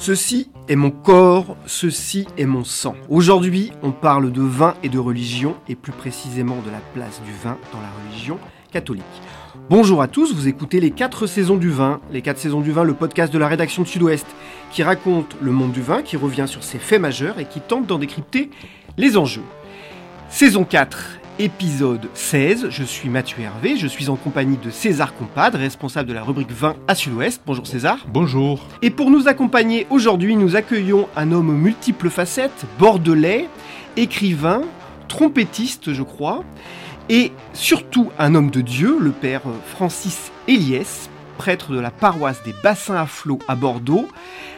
Ceci est mon corps, ceci est mon sang. Aujourd'hui, on parle de vin et de religion, et plus précisément de la place du vin dans la religion catholique. Bonjour à tous, vous écoutez les 4 saisons du vin, les 4 saisons du vin, le podcast de la rédaction de Sud-Ouest, qui raconte le monde du vin, qui revient sur ses faits majeurs et qui tente d'en décrypter les enjeux. Saison 4, épisode 16. Je suis Mathieu Hervé, je suis en compagnie de César Compadre, responsable de la rubrique 20 à Sud-Ouest. Bonjour César. Bonjour. Et pour nous accompagner aujourd'hui, nous accueillons un homme aux multiples facettes, bordelais, écrivain, trompettiste, je crois, et surtout un homme de Dieu, le père Francis Eliès, prêtre de la paroisse des Bassins à Flot à Bordeaux,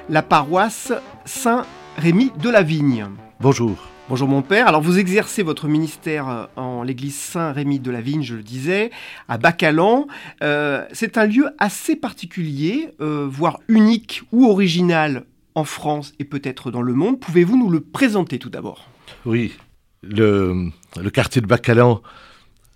la paroisse Saint-Rémy de la Vigne. Bonjour. Bonjour mon père. Alors vous exercez votre ministère euh, en l'église Saint-Rémy de la Vigne, je le disais, à Bacalan. Euh, c'est un lieu assez particulier, euh, voire unique ou original en France et peut-être dans le monde. Pouvez-vous nous le présenter tout d'abord? Oui, le, le, quartier de Bacalan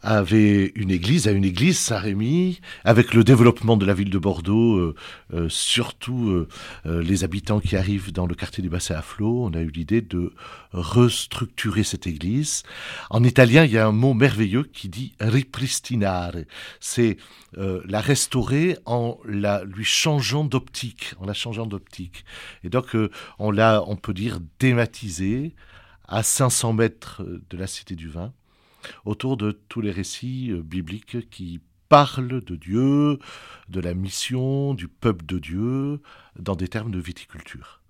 avait une église, a une église, Saint-Rémy, avec le développement de la ville de Bordeaux, euh, euh, surtout euh, euh, les habitants qui arrivent dans le quartier du bassin à flot, on a eu l'idée de restructurer cette église. En italien, il y a un mot merveilleux qui dit ripristinare. C'est euh, la restaurer en la lui changeant d'optique, en la changeant d'optique. Et donc, euh, on l'a, on peut dire, dématisé à 500 mètres de la Cité du Vin autour de tous les récits euh, bibliques qui parlent de Dieu, de la mission, du peuple de Dieu, dans des termes de viticulture.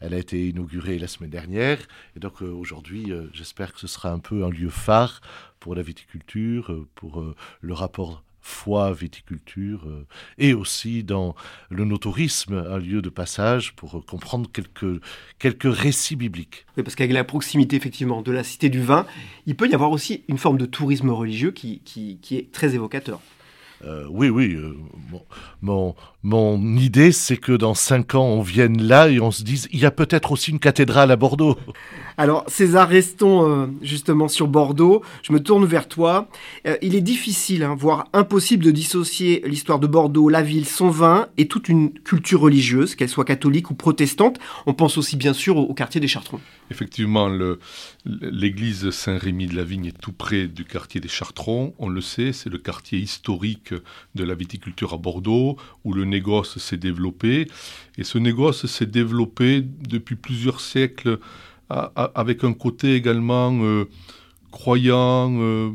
Elle a été inaugurée la semaine dernière et donc euh, aujourd'hui euh, j'espère que ce sera un peu un lieu phare pour la viticulture, pour le rapport foi viticulture euh, et aussi dans le notourisme, un lieu de passage pour euh, comprendre quelques, quelques récits bibliques. Oui, parce qu'avec la proximité effectivement de la cité du vin, il peut y avoir aussi une forme de tourisme religieux qui, qui, qui est très évocateur. Euh, oui, oui. Euh, mon, mon, mon idée, c'est que dans cinq ans, on vienne là et on se dise, il y a peut-être aussi une cathédrale à Bordeaux. Alors, César, restons euh, justement sur Bordeaux. Je me tourne vers toi. Euh, il est difficile, hein, voire impossible, de dissocier l'histoire de Bordeaux, la ville, son vin et toute une culture religieuse, qu'elle soit catholique ou protestante. On pense aussi bien sûr au, au quartier des Chartrons. Effectivement, le, l'église Saint-Rémy de la Vigne est tout près du quartier des Chartrons. On le sait, c'est le quartier historique de la viticulture à Bordeaux, où le négoce s'est développé. Et ce négoce s'est développé depuis plusieurs siècles avec un côté également euh, croyant, euh,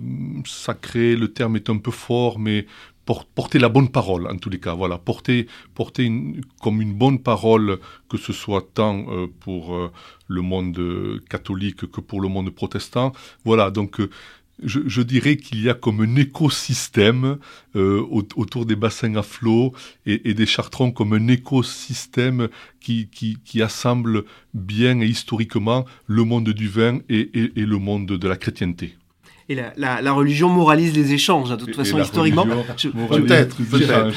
sacré. Le terme est un peu fort, mais porter la bonne parole en tous les cas voilà porter porter comme une bonne parole que ce soit tant euh, pour le monde catholique que pour le monde protestant voilà donc je, dirais qu'il y a comme un écosystème euh, autour des bassins à flot et, des chartrons comme un écosystème qui, assemble bien et historiquement le monde du vin et le monde de la chrétienté et la, la, la, religion moralise les échanges. Hein, de toute et façon, historiquement, peut-être.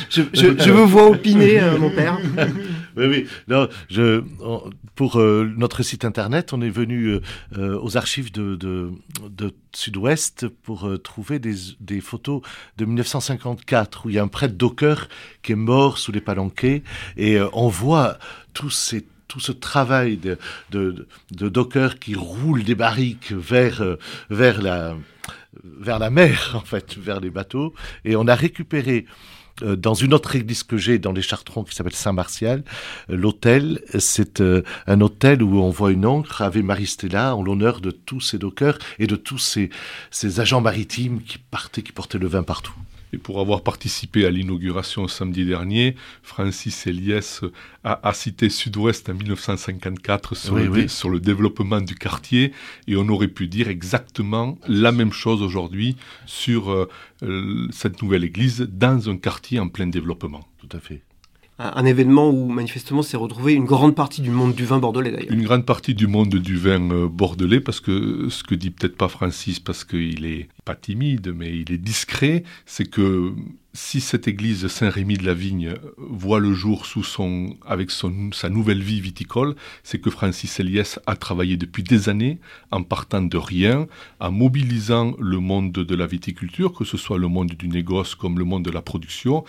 Je, je, je, vous vois opiner, euh, mon père. oui, oui. Non, je, pour euh, notre site internet, on est venu euh, aux archives de, de, de Sud-Ouest pour trouver des, des, photos de 1954 où il y a un prêtre d'Ocker qui est mort sous les palanquets et on voit tous ces tout ce travail de, de, de docker qui roule des barriques vers, euh, vers, la, vers la mer, en fait, vers les bateaux. Et on a récupéré euh, dans une autre église que j'ai dans les Chartrons qui s'appelle Saint-Martial, euh, l'hôtel, c'est un hôtel où on voit une encre Ave Maristella en l'honneur de tous ces dockers et de tous ces, ces agents maritimes qui partaient, qui portaient le vin partout. Et pour avoir participé à l'inauguration samedi dernier, Francis Eliès a, cité Sud-Ouest en 1954 sur, le, sur le développement du quartier, et on aurait pu dire exactement la même chose aujourd'hui sur euh, cette nouvelle église dans un quartier en plein développement. Tout à fait un événement où manifestement s'est retrouvé une grande partie du monde du vin bordelais d'ailleurs. Une grande partie du monde du vin euh, bordelais, parce que ce que dit peut-être pas Francis, parce qu'il est pas timide, mais il est discret, c'est que si cette église Saint-Rémy de la Vigne voit le jour sous son, avec son, sa nouvelle vie viticole, c'est que Francis Eliès a travaillé depuis des années en partant de rien, en mobilisant le monde de la viticulture, que ce soit le monde du négoce comme le monde de la production.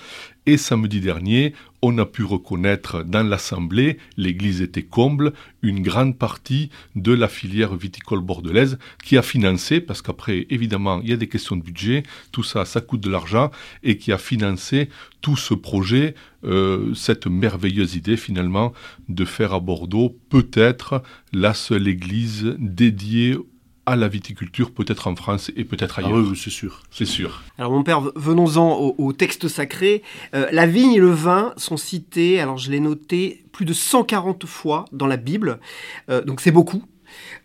Et samedi dernier, on a pu reconnaître dans l'Assemblée, l'église était comble, une grande partie de la filière viticole bordelaise qui a financé, parce qu'après, évidemment, il y a des questions de budget, tout ça, ça coûte de l'argent, et qui a financé tout ce projet, euh, cette merveilleuse idée finalement de faire à Bordeaux peut-être la seule église dédiée à la viticulture, peut-être en France et peut-être ah ailleurs. oui, c'est sûr. C'est sûr. Alors mon père, venons-en au, texte sacré. Euh, la vigne et le vin sont cités, alors je l'ai noté, plus de 140 fois dans la Bible. Euh, donc c'est beaucoup.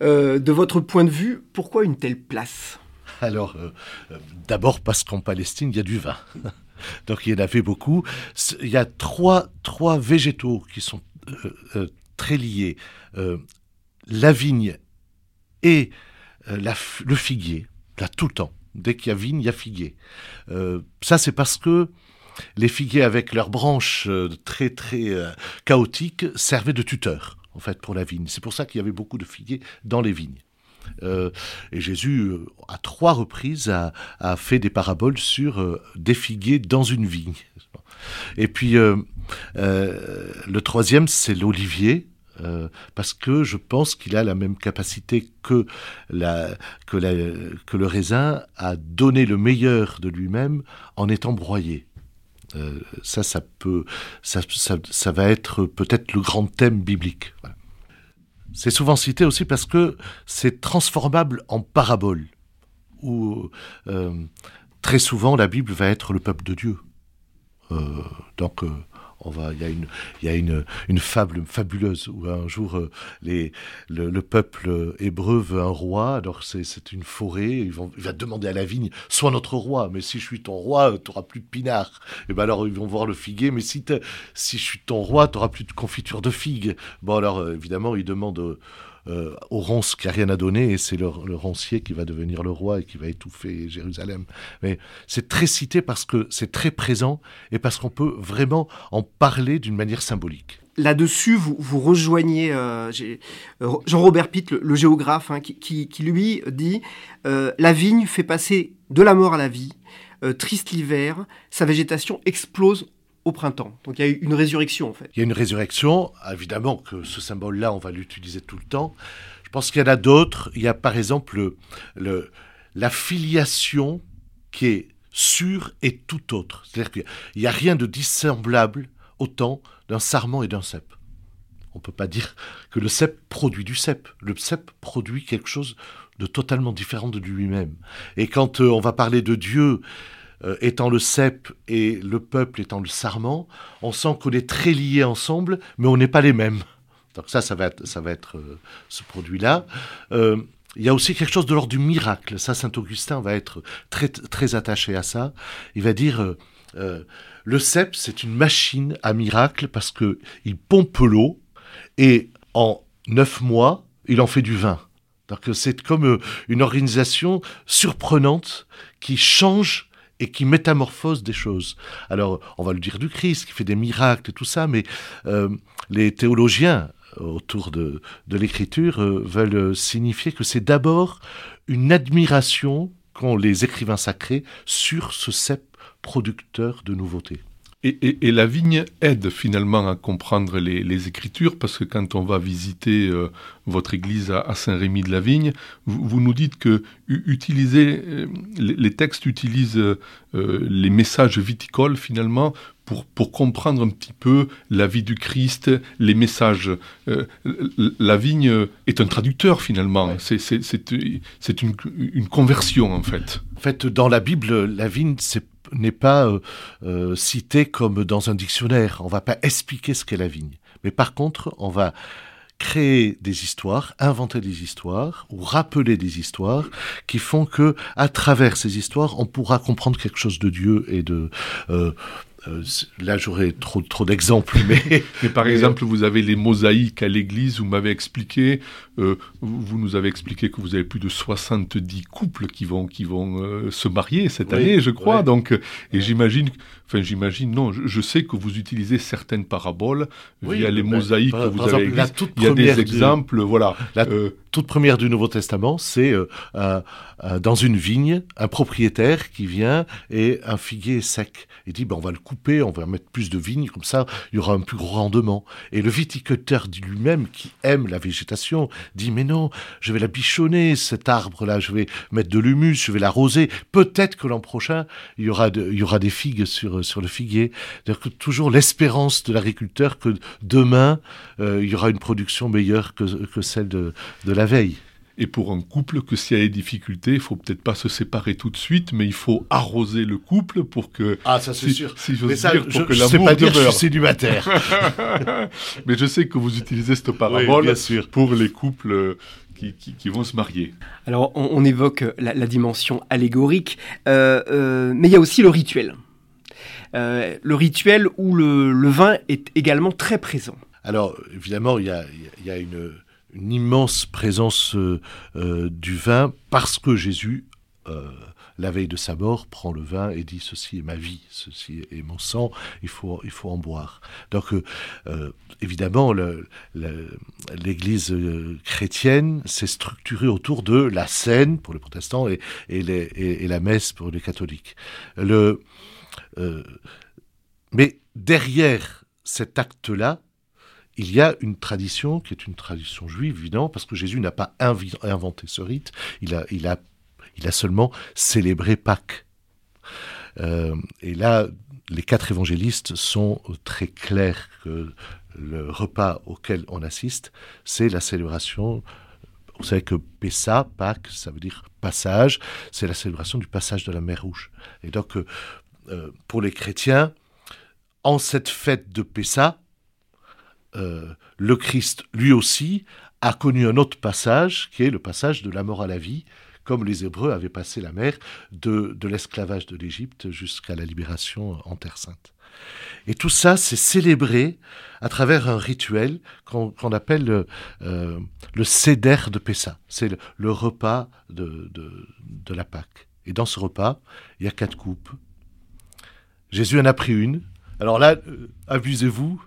de votre point de vue, pourquoi une telle place? Alors, euh, euh, d'abord parce qu'en Palestine, il y a du vin. Donc il y en avait beaucoup. Il y a trois, trois végétaux qui sont euh, très liés. la vigne et le figuier, là tout le temps. Dès qu'il y a vigne, il y a figuier. ça, c'est parce que les figuiers, avec leurs branches très très chaotiques, servaient de tuteurs, en fait, pour la vigne. C'est pour ça qu'il y avait beaucoup de figuiers dans les vignes. Euh, et Jésus, euh, à trois reprises, a, fait des paraboles sur euh, des figuiers dans une vigne. Et puis, le troisième, c'est l'olivier. parce que je pense qu'il a la même capacité que, la, que, le raisin à donner le meilleur de lui-même en étant broyé. ça, ça peut, ça, ça, va être peut-être le grand thème biblique. C'est souvent cité aussi parce que c'est transformable en parabole, où euh, très souvent la Bible va être le peuple de Dieu. Euh, donc euh, il y a une, il y a une, une fable fabuleuse où un jour euh, les, le, peuple hébreu veut un roi. Alors c'est une forêt. Ils vont, il va demander à la vigne sois notre roi. Mais si je suis ton roi, tu n'auras plus de pinard. Et ben alors ils vont voir le figuier. Mais si, si je suis ton roi, tu n'auras plus de confiture de figues. Bon alors euh, évidemment ils demandent euh, au qui a rien à donner, et c'est le, roncier qui va devenir le roi et qui va étouffer Jérusalem. Mais c'est très cité parce que c'est très présent et parce qu'on peut vraiment en parler d'une manière symbolique là-dessus, vous, rejoignez euh, euh, Jean-Robert Pitt, le, géographe, hein, qui, lui dit La vigne fait passer de la mort à la vie, triste l'hiver, sa végétation explose au printemps. Donc il y a eu une résurrection en fait. Il y a une résurrection, évidemment que ce symbole-là, on va l'utiliser tout le temps. Je pense qu'il y en a d'autres. Il y a par exemple le, la filiation qui est sûre et tout autre. C'est-à-dire qu'il n'y a rien de dissemblable autant d'un sarment et d'un cep. On ne peut pas dire que le cep produit du cep. Le cep produit quelque chose de totalement différent de lui-même. Et quand euh, on va parler de Dieu euh, étant le cep et le peuple étant le sarment, on sent qu'on est très liés ensemble, mais on n'est pas les mêmes. Donc ça, ça va être, ça va être euh, ce produit-là. Euh, il y a aussi quelque chose de l'ordre du miracle. Ça, Saint Augustin va être très, très attaché à ça. Il va dire, le cep, c'est une machine à miracle parce que il pompe l'eau et en neuf mois, il en fait du vin. Donc c'est comme une organisation surprenante qui change et qui métamorphose des choses. Alors, on va le dire du Christ, qui fait des miracles et tout ça, mais euh, les théologiens autour de, de l'écriture euh, veulent signifier que c'est d'abord une admiration qu'ont les écrivains sacrés sur ce cep producteur de nouveautés. Et, la vigne aide finalement à comprendre les, Écritures, parce que quand on va visiter euh, votre église à, Saint-Rémy-de-la-Vigne, vous, nous dites que utiliser, euh, les, textes utilisent euh, les messages viticoles finalement pour, pour, comprendre un petit peu la vie du Christ, les messages. la vigne est un traducteur finalement, c'est une, une conversion en fait. En fait, dans la Bible, la vigne, c'est n'est pas euh, euh, cité comme dans un dictionnaire. On va pas expliquer ce qu'est la vigne. Mais par contre, on va créer des histoires, inventer des histoires ou rappeler des histoires qui font que, à travers ces histoires, on pourra comprendre quelque chose de Dieu et de euh, euh, là, j'aurais trop, trop d'exemples, mais... mais par exemple, vous avez les mosaïques à l'église, vous m'avez expliqué, euh, vous nous avez expliqué que vous avez plus de 70 couples qui vont, qui vont euh, se marier cette année, je crois. Donc, et j'imagine, enfin, j'imagine, non, je, sais que vous utilisez certaines paraboles via les mosaïques que vous avez exemple, Il y a des exemples, voilà. La toute première du Nouveau Testament, c'est dans une vigne, un propriétaire qui vient et un figuier sec. Il dit, ben, on va le couper, on va mettre plus de vignes, comme ça, il y aura un plus gros rendement. Et le viticulteur lui-même, qui aime la végétation, dit, mais non, je vais la bichonner, cet arbre-là, je vais mettre de l'humus, je vais l'arroser. Peut-être que l'an prochain, il y aura, des figues sur, le figuier. Donc, toujours l'espérance de l'agriculteur que demain, euh, il y aura une production meilleure que, que celle de, de la veille. Et pour un couple, que s'il y a des difficultés, il faut peut-être pas se séparer tout de suite, mais il faut arroser le couple pour que. Ah, ça c'est sûr. Si j'ose dire, pour que l'amour pas dire que je suis célibataire. mais je sais que vous utilisez cette parabole pour les couples. Qui, qui, vont se marier. Alors, on, évoque la, dimension allégorique, euh, euh, mais il y a aussi le rituel. Euh, le rituel où le, le, vin est également très présent. Alors, évidemment, il y a, il y a une, une immense présence euh, euh, du vin parce que Jésus, euh, la veille de sa mort, prend le vin et dit ceci est ma vie, ceci est mon sang, il faut, il faut en boire. Donc évidemment, l'Église chrétienne s'est structurée autour de la scène pour les protestants et, et, la messe pour les catholiques. Le, mais derrière cet acte-là, il y a une tradition qui est une tradition juive, évidemment, parce que Jésus n'a pas inventé ce rite, il a, seulement célébré Pâques. Euh, et là, les quatre évangélistes sont très clairs que le repas auquel on assiste, c'est la célébration. Vous savez que Pessa, Pâques, ça veut dire passage, c'est la célébration du passage de la mer Rouge. Et donc, euh, pour les chrétiens, en cette fête de Pessa, euh, le Christ, lui aussi, a connu un autre passage, qui est le passage de la mort à la vie, comme les Hébreux avaient passé la mer de, l'esclavage de l'Égypte jusqu'à la libération en Terre Sainte. Et tout ça, c'est célébré à travers un rituel qu'on appelle euh, le Seder de Pessa. C'est le, repas de, la Pâque. Et dans ce repas, il y a quatre coupes. Jésus en a pris une. Alors là, euh, abusez-vous,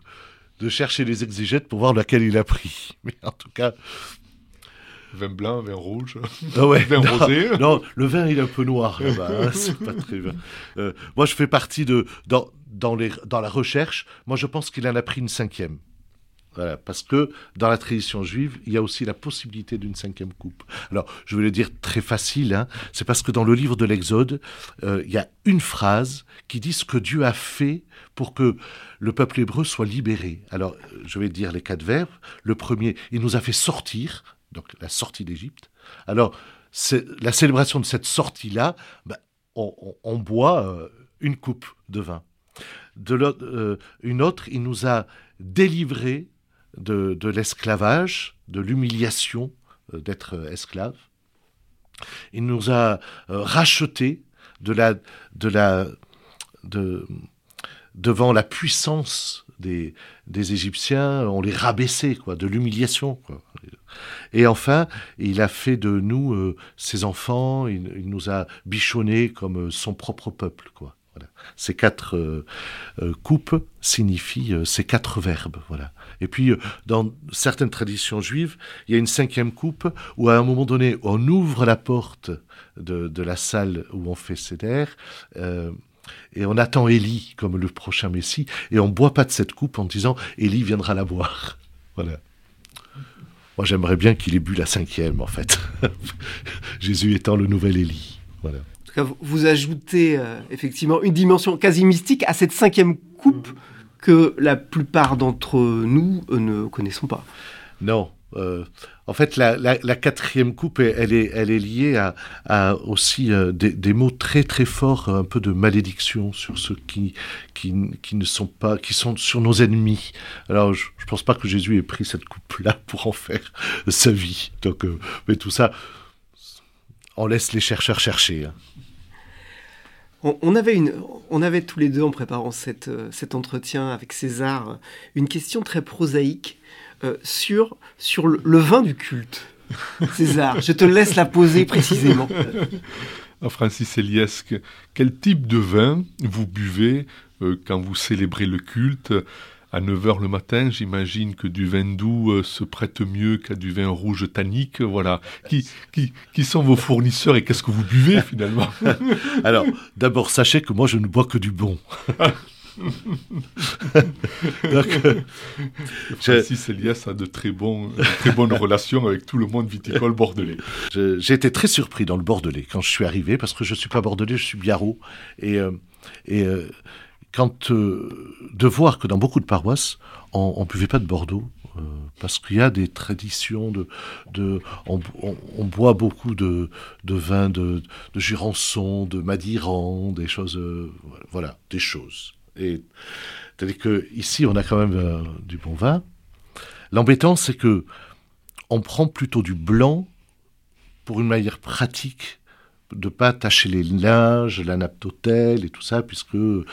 de chercher les exégètes pour voir laquelle il a pris. Mais en tout cas. Vin blanc, vin rouge, ah vin rosé. Non, le vin il est un peu noir hein, c'est pas très euh, moi je fais partie de dans, dans, les, dans la recherche. Moi je pense qu'il en a pris une cinquième. Parce que dans la tradition juive, il y a aussi la possibilité d'une cinquième coupe. Alors, je vais le dire très facile, hein, c'est parce que dans le livre de l'Exode, euh, il y a une phrase qui dit ce que Dieu a fait pour que le peuple hébreu soit libéré. Alors, je vais dire les quatre verbes. Le premier, il nous a fait sortir, donc la sortie d'Égypte. Alors, la célébration de cette sortie-là, ben, on, boit euh, une coupe de vin. Euh, une autre, il nous a délivrés de, l'esclavage, de l'humiliation euh, d'être esclave. Il nous a rachetés de la, de la, de, devant la puissance des, des Égyptiens, on les rabaissait, quoi, de l'humiliation. Et enfin, il a fait de nous euh, ses enfants, il, nous a bichonnés comme son propre peuple. Quoi. Ces quatre euh, euh, coupes signifient ces quatre verbes. Voilà. Et puis, dans certaines traditions juives, il y a une cinquième coupe où, à un moment donné, on ouvre la porte de, la salle où on fait Seder, et on attend Élie comme le prochain Messie, et on ne boit pas de cette coupe en disant Élie viendra la boire. Voilà. Moi, j'aimerais bien qu'il ait bu la cinquième, en fait. Jésus étant le nouvel Élie. Voilà. En tout cas, vous ajoutez euh, effectivement une dimension quasi mystique à cette cinquième coupe que la plupart d'entre nous euh, ne connaissons pas. Non, euh, en fait, la, quatrième coupe, elle est, liée à, aussi euh, des, mots très très forts, un peu de malédiction sur ceux qui, ne sont pas, qui sont sur nos ennemis. Alors, je, ne pense pas que Jésus ait pris cette coupe-là pour en faire sa vie. Donc, mais tout ça, on laisse les chercheurs chercher. Hein. On, avait une, on avait tous les deux en préparant cette, cet entretien avec César une question très prosaïque euh, sur, sur le, vin du culte. César, je te laisse la poser précisément. Ah, Francis Eliesque, quel type de vin vous buvez euh, quand vous célébrez le culte? À 9h le matin, j'imagine que du vin doux euh, se prête mieux qu'à du vin rouge tannique. Voilà. Qui, qui, qui sont vos fournisseurs et qu'est-ce que vous buvez finalement? Alors, d'abord, sachez que moi, je ne bois que du bon. Donc, euh, Francis Elias a de très, bons, très bonnes relations avec tout le monde viticole bordelais. J'ai été très surpris dans le Bordelais quand je suis arrivé, parce que je ne suis pas bordelais, je suis biarro. Et, euh, et euh, de voir que dans beaucoup de paroisses, on ne buvait pas de Bordeaux, parce qu'il y a des traditions de, on, boit beaucoup de, de vin de, de Jurançon, de Madiran, des choses, voilà, des choses. Et que ici, on a quand même euh, du bon vin. L'embêtant, c'est que on prend plutôt du blanc pour une manière pratique de pas tacher les linges, la et tout ça, puisque euh,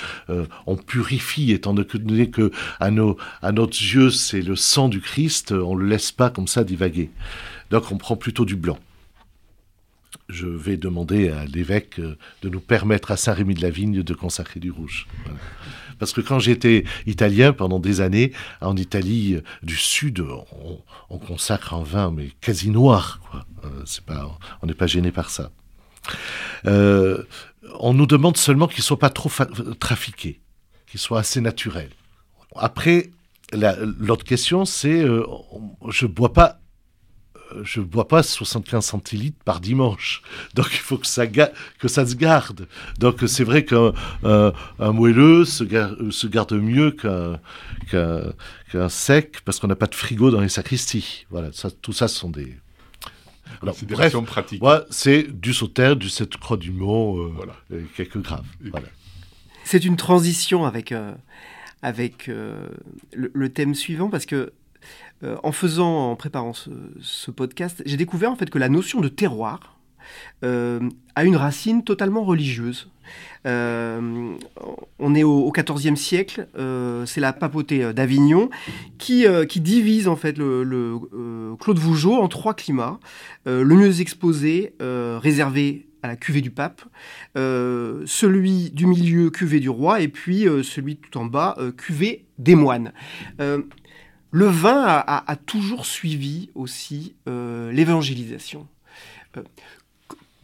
on purifie, étant donné que à nos, à notre yeux c'est le sang du Christ, on le laisse pas comme ça divaguer. Donc on prend plutôt du blanc je vais demander à l'évêque euh, de nous permettre à Saint-Rémy de la Vigne de consacrer du rouge. Parce que quand j'étais italien pendant des années, en Italie euh, du Sud, on, consacre un vin mais quasi noir. Quoi. Euh, pas, on n'est pas gêné par ça. On nous demande seulement qu'il ne soit pas trop trafiqué, qu'il soit assez naturel. Après, l'autre question, c'est je ne bois pas je bois pas 75 centilitres par dimanche. Donc il faut que ça, que ça se garde. Donc c'est vrai qu'un un moelleux se, garde mieux qu'un sec parce qu'on n'a pas de frigo dans les sacristies. Voilà, tout ça sont des... Alors, bref, c'est du sauterne, du sept croix du mont, euh, voilà. quelques graves. Voilà. C'est une transition avec, euh, avec euh, le, le, thème suivant parce que euh, en faisant, en préparant ce, podcast, j'ai découvert en fait que la notion de terroir euh, a une racine totalement religieuse. Euh, on est au XIVe siècle, c'est la papauté d'Avignon qui, qui, divise en fait le, Claude Vougeot en trois climats. le mieux exposé, réservé à la cuvée du pape, celui du milieu, cuvée du roi, et puis celui tout en bas, cuvée des moines. Le vin a, toujours suivi aussi euh, l'évangélisation. Euh,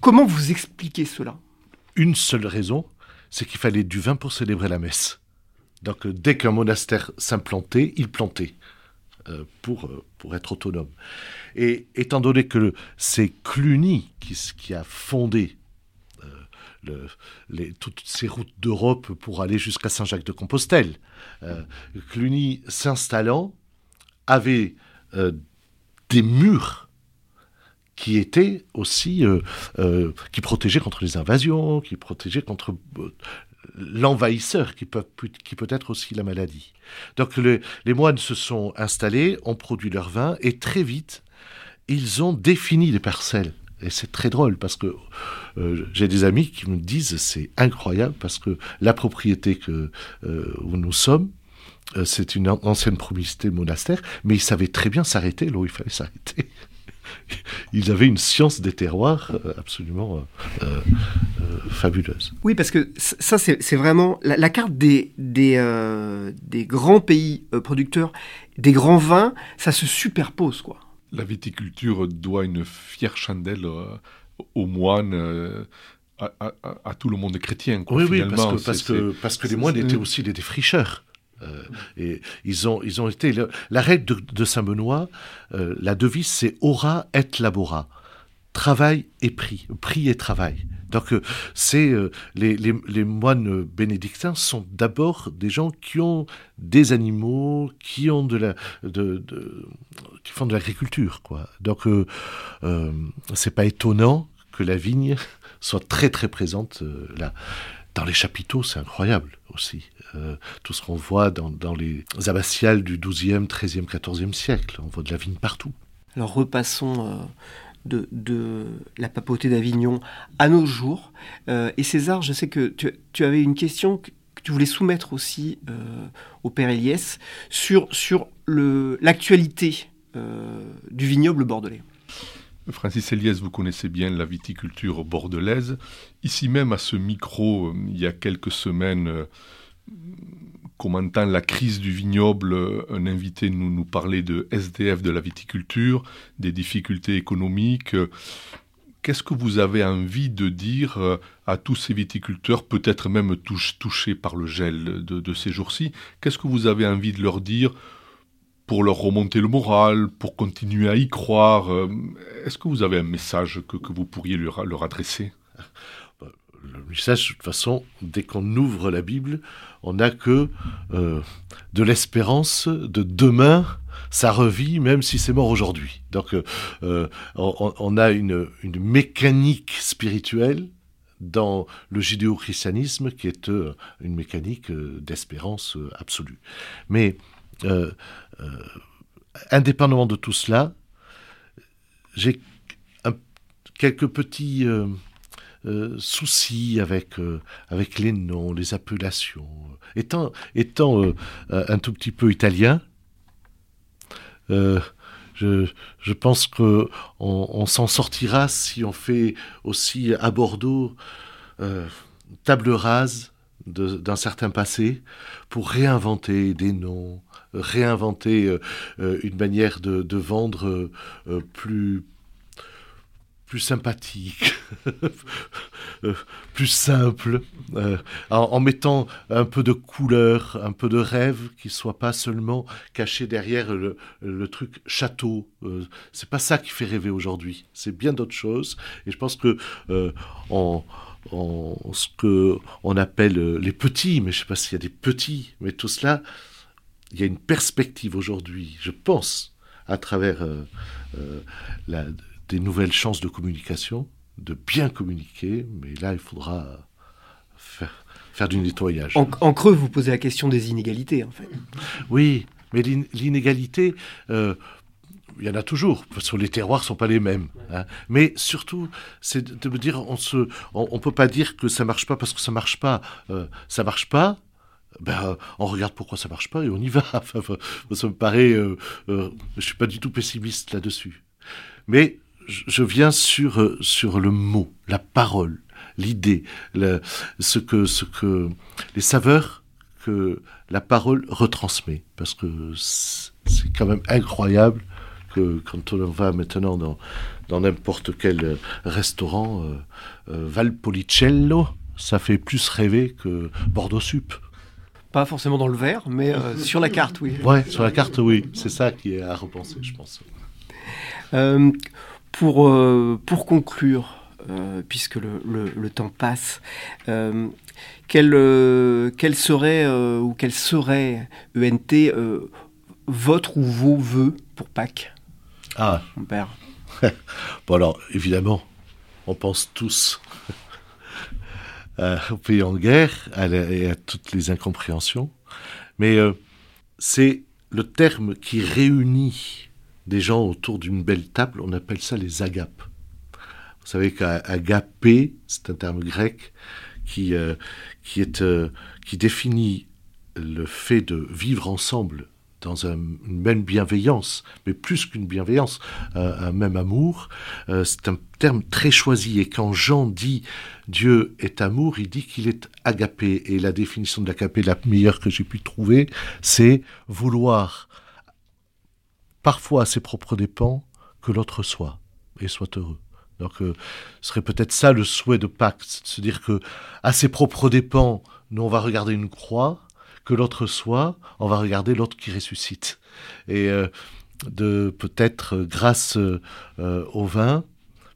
comment vous expliquez cela? Une seule raison, c'est qu'il fallait du vin pour célébrer la messe. Donc euh, dès qu'un monastère s'implantait, il plantait pour, pour être autonome. Et étant donné que c'est Cluny qui, a fondé toutes ces routes d'Europe pour aller jusqu'à Saint-Jacques-de-Compostelle. Cluny s'installant, avait euh, des murs qui étaient aussi euh, euh, qui protégeaient contre les invasions, qui protégeaient contre l'envahisseur qui peut, qui peut être aussi la maladie. Donc les, moines se sont installés, ont produit leur vin et très vite ils ont défini les parcelles. Et c'est très drôle parce que j'ai des amis qui me disent c'est incroyable parce que la propriété que, où nous sommes, euh, c'est une ancienne promisité monastère, mais ils savaient très bien s'arrêter là où il fallait s'arrêter. Ils avaient une science des terroirs euh, absolument euh, fabuleuse. Oui, parce que ça, c'est vraiment la, carte des, des, des grands pays producteurs, des grands vins, ça se superpose, quoi. La viticulture doit une fière chandelle aux moines à, tout le monde chrétien. oui, oui, parce que, parce, que, parce que les moines étaient aussi des défricheurs. Euh, et ils ont, ils ont été. la règle de, Saint-Benoît, euh, la devise, c'est ora et labora. Travail et prix. Prix et travail. Donc, euh, c'est les, moines bénédictins sont d'abord des gens qui ont des animaux, qui ont de la, qui font de l'agriculture, quoi. Donc, c'est pas étonnant que la vigne soit très très présente là. Dans les chapiteaux, c'est incroyable aussi. Euh, tout ce qu'on voit dans, les abbatiales du XIIe, XIIIe, XIVe siècle. On voit de la vigne partout. Alors repassons euh, de, la papauté d'Avignon à nos jours. Euh, et César, je sais que tu, avais une question que, tu voulais soumettre aussi au Père Eliès sur, sur l'actualité du vignoble bordelais. Francis Eliès, vous connaissez bien la viticulture bordelaise. Ici même, à ce micro, euh, il y a quelques semaines, euh, commentant la crise du vignoble, euh, un invité nous, parlait de SDF de la viticulture, des difficultés économiques. Qu'est-ce que vous avez envie de dire à tous ces viticulteurs, peut-être même touchés par le gel de ces jours-ci? Qu'est-ce que vous avez envie de leur dire pour leur remonter le moral, pour continuer à y croire. Euh, est-ce que vous avez un message que, vous pourriez leur, adresser? Le message, de toute façon, dès qu'on ouvre la Bible, on n'a que euh, de l'espérance de demain, ça revit, même si c'est mort aujourd'hui. Donc, euh, on, a une, une, mécanique spirituelle dans le judéo-christianisme qui est une mécanique d'espérance absolue. Mais euh, indépendamment de tout cela, j'ai quelques petits euh, euh, soucis avec, avec les noms, les appellations. Étant, étant un tout petit peu italien, je, je, pense qu'on on, s'en sortira si on fait aussi à Bordeaux table rase d'un certain passé pour réinventer des noms, réinventer euh, euh, une manière de, vendre euh, plus plus sympathique, plus simple, en, mettant un peu de couleur, un peu de rêve, qui soit pas seulement caché derrière le, truc château. c'est pas ça qui fait rêver aujourd'hui. C'est bien d'autres choses. Et je pense que en, ce que on appelle les petits, mais je sais pas s'il y a des petits, mais tout cela, il y a une perspective aujourd'hui, je pense, à travers euh, euh, la, des nouvelles chances de communication, de bien communiquer, mais là, il faudra faire, faire du nettoyage. En, creux, vous posez la question des inégalités, en fait. Oui, mais l'inégalité, euh, il y en a toujours, parce que les terroirs sont pas les mêmes. Hein. Mais surtout, c'est de me dire, on ne on, peut pas dire que ça marche pas parce que ça marche pas. ça marche pas, ben, on regarde pourquoi ça marche pas et on y va. ça me paraît, euh, euh, je suis pas du tout pessimiste là-dessus. Mais je viens sur euh, sur le mot, la parole, l'idée, ce que ce que les saveurs que la parole retransmet, parce que c'est quand même incroyable que quand on va maintenant dans dans n'importe quel restaurant, Valpolicello, ça fait plus rêver que Bordeaux Sup. Pas forcément dans le verre, mais euh, sur la carte, oui. Ouais, sur la carte, oui. C'est ça qui est à repenser, je pense. Euh, pour, euh, pour conclure, puisque le, le, temps passe, quel, quel serait ou quel serait ENT votre ou vos voeux pour Pâques? Ah, mon père. bon alors, évidemment, on pense tous euh, pays en guerre et à toutes les incompréhensions. Mais euh, c'est le terme qui réunit des gens autour d'une belle table, on appelle ça les agapes. Vous savez qu'agapé, c'est un terme grec qui, euh, est, qui définit le fait de vivre ensemble dans une même bienveillance, mais plus qu'une bienveillance, un même amour. Euh, c'est un terme très choisi. Et quand Jean dit Dieu est amour, il dit qu'il est agapé. Et la définition de l'agapé, la meilleure que j'ai pu trouver, c'est vouloir, parfois à ses propres dépens, que l'autre soit et soit heureux. Donc, euh, ce serait peut-être ça le souhait de Pâques, de se dire que à ses propres dépens, nous on va regarder une croix, que l'autre soit, on va regarder l'autre qui ressuscite. Et euh, de peut-être, euh, grâce au vin,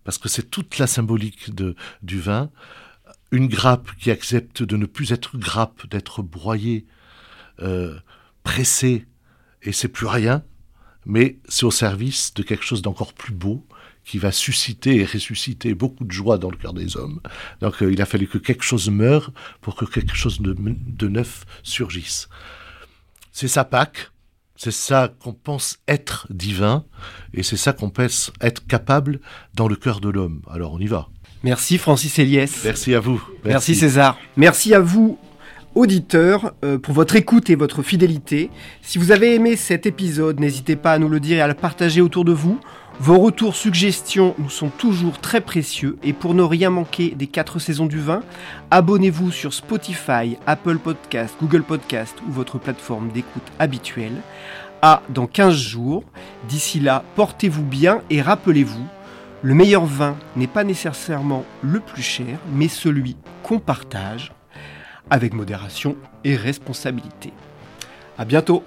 parce que c'est toute la symbolique de, du vin, une grappe qui accepte de ne plus être grappe, d'être broyée, pressée, et c'est plus rien, mais c'est au service de quelque chose d'encore plus beau, qui va susciter et ressusciter beaucoup de joie dans le cœur des hommes. Donc euh, il a fallu que quelque chose meure pour que quelque chose de, de neuf surgisse. C'est sa Pâque, c'est ça qu'on pense être divin, et c'est ça qu'on pense être capable dans le cœur de l'homme. Alors on y va. Merci Francis Eliès. Merci à vous. Merci, César. Merci à vous auditeurs euh, pour votre écoute et votre fidélité. Si vous avez aimé cet épisode, n'hésitez pas à nous le dire et à le partager autour de vous. Vos retours, suggestions nous sont toujours très précieux et pour ne rien manquer des 4 saisons du vin, abonnez-vous sur Spotify, Apple Podcast, Google Podcast ou votre plateforme d'écoute habituelle. À dans 15 jours. D'ici là, portez-vous bien et rappelez-vous, le meilleur vin n'est pas nécessairement le plus cher, mais celui qu'on partage avec modération et responsabilité. À bientôt!